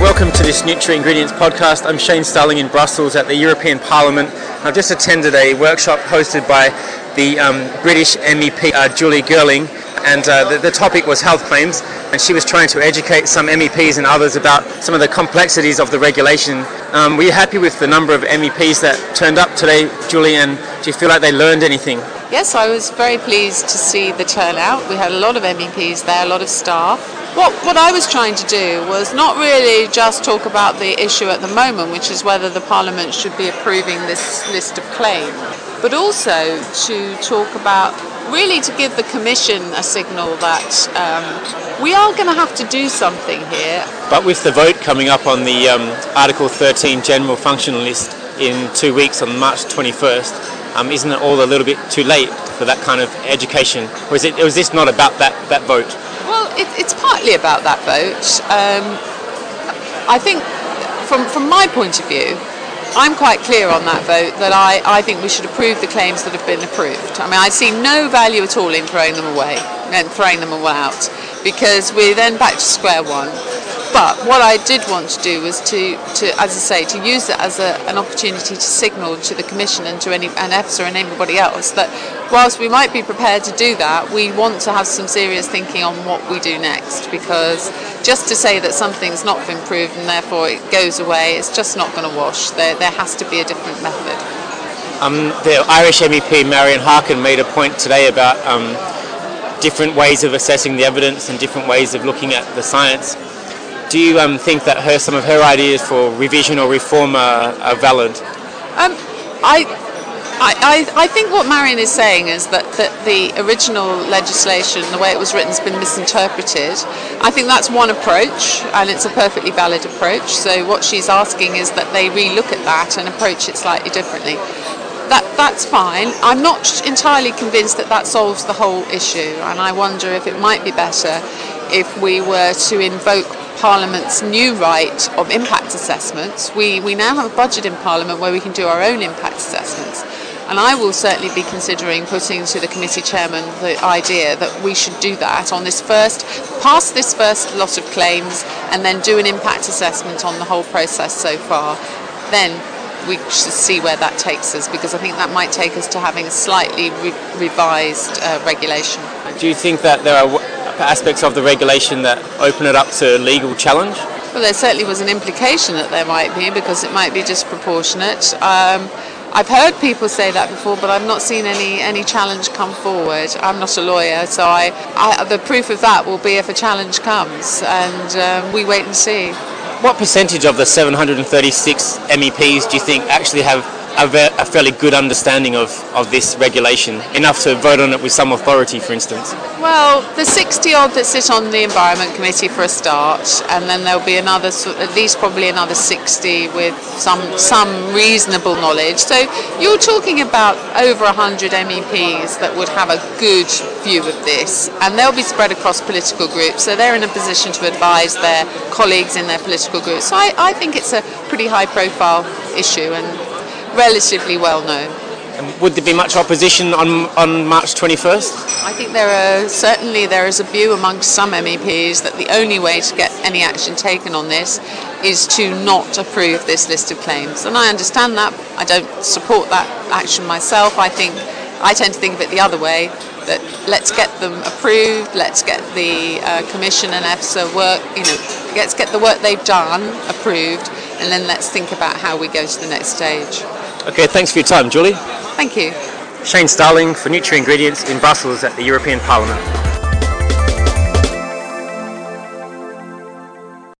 welcome to this NutraIngredients podcast. I'm Shane Starling in Brussels at the European Parliament. I've just attended a workshop hosted by the um, British MEP uh, Julie Girling, and uh, the, the, topic was health claims. And she was trying to educate some MEPs and others about some of the complexities of the regulation. Um, were you happy with the number of MEPs that turned up today, Julie? And do you feel like they learned anything? Yes, I was very pleased to see the turnout. We had a lot of MEPs there, a lot of staff. What, what I was trying to do was not really just talk about the issue at the moment, which is whether the Parliament should be approving this list of claims, but also to talk about really to give the Commission a signal that um, we are going to have to do something here. But with the vote coming up on the um, Article 13 General Function List in two weeks on March 21st, um, isn't it all a little bit too late for that kind of education? Or is, it, is this not about that, that vote? Well, it, it's partly about that vote. Um, I think, from, from my point of view, I'm quite clear on that vote that I, I think we should approve the claims that have been approved. I mean, I see no value at all in throwing them away and throwing them all out because we're then back to square one. But what I did want to do was to, to as I say, to use it as a, an opportunity to signal to the Commission and to any and EFSA and anybody else that whilst we might be prepared to do that, we want to have some serious thinking on what we do next because just to say that something's not been proved and therefore it goes away, it's just not going to wash. There, there has to be a different method. Um, the Irish MEP Marion Harkin made a point today about um, different ways of assessing the evidence and different ways of looking at the science. Do you um, think that her, some of her ideas for revision or reform are, are valid? Um, I, I, think what Marion is saying is that, that the original legislation, the way it was written, has been misinterpreted. I think that's one approach, and it's a perfectly valid approach. So what she's asking is that they relook at that and approach it slightly differently. That, that's fine. I'm not entirely convinced that that solves the whole issue, and I wonder if it might be better if we were to invoke Parliament's new right of impact assessments. We, we now have a budget in Parliament where we can do our own impact assessments. And I will certainly be considering putting to the committee chairman the idea that we should do that on this first, pass this first lot of claims and then do an impact assessment on the whole process so far. Then we should see where that takes us because I think that might take us to having a slightly re- revised uh, regulation. Do you think that there are aspects of the regulation that open it up to legal challenge? Well, there certainly was an implication that there might be because it might be disproportionate. Um, I've heard people say that before, but I've not seen any, any challenge come forward. I'm not a lawyer, so I, I the proof of that will be if a challenge comes, and um, we wait and see. What percentage of the 736 MEPs do you think actually have a, a fairly good understanding of, of this regulation, enough to vote on it with some authority, for instance? Well, the 60 odd that sit on the Environment Committee for a start, and then there'll be another, at least probably another 60 with some, some reasonable knowledge. So you're talking about over 100 MEPs that would have a good view of this, and they'll be spread across political groups, so they're in a position to advise their colleagues in their political groups. So I, I think it's a pretty high profile issue, and relatively well known. And would there be much opposition on, on March 21st? I think there are certainly there is a view amongst some MEPs that the only way to get any action taken on this is to not approve this list of claims. And I understand that. I don't support that action myself. I think I tend to think of it the other way that let's get them approved, let's get the uh, Commission and EFSA work, you know, let's get the work they've done approved, and then let's think about how we go to the next stage. Okay, thanks for your time, Julie. Thank you. Shane Starling for NutraIngredients in Brussels at the European Parliament.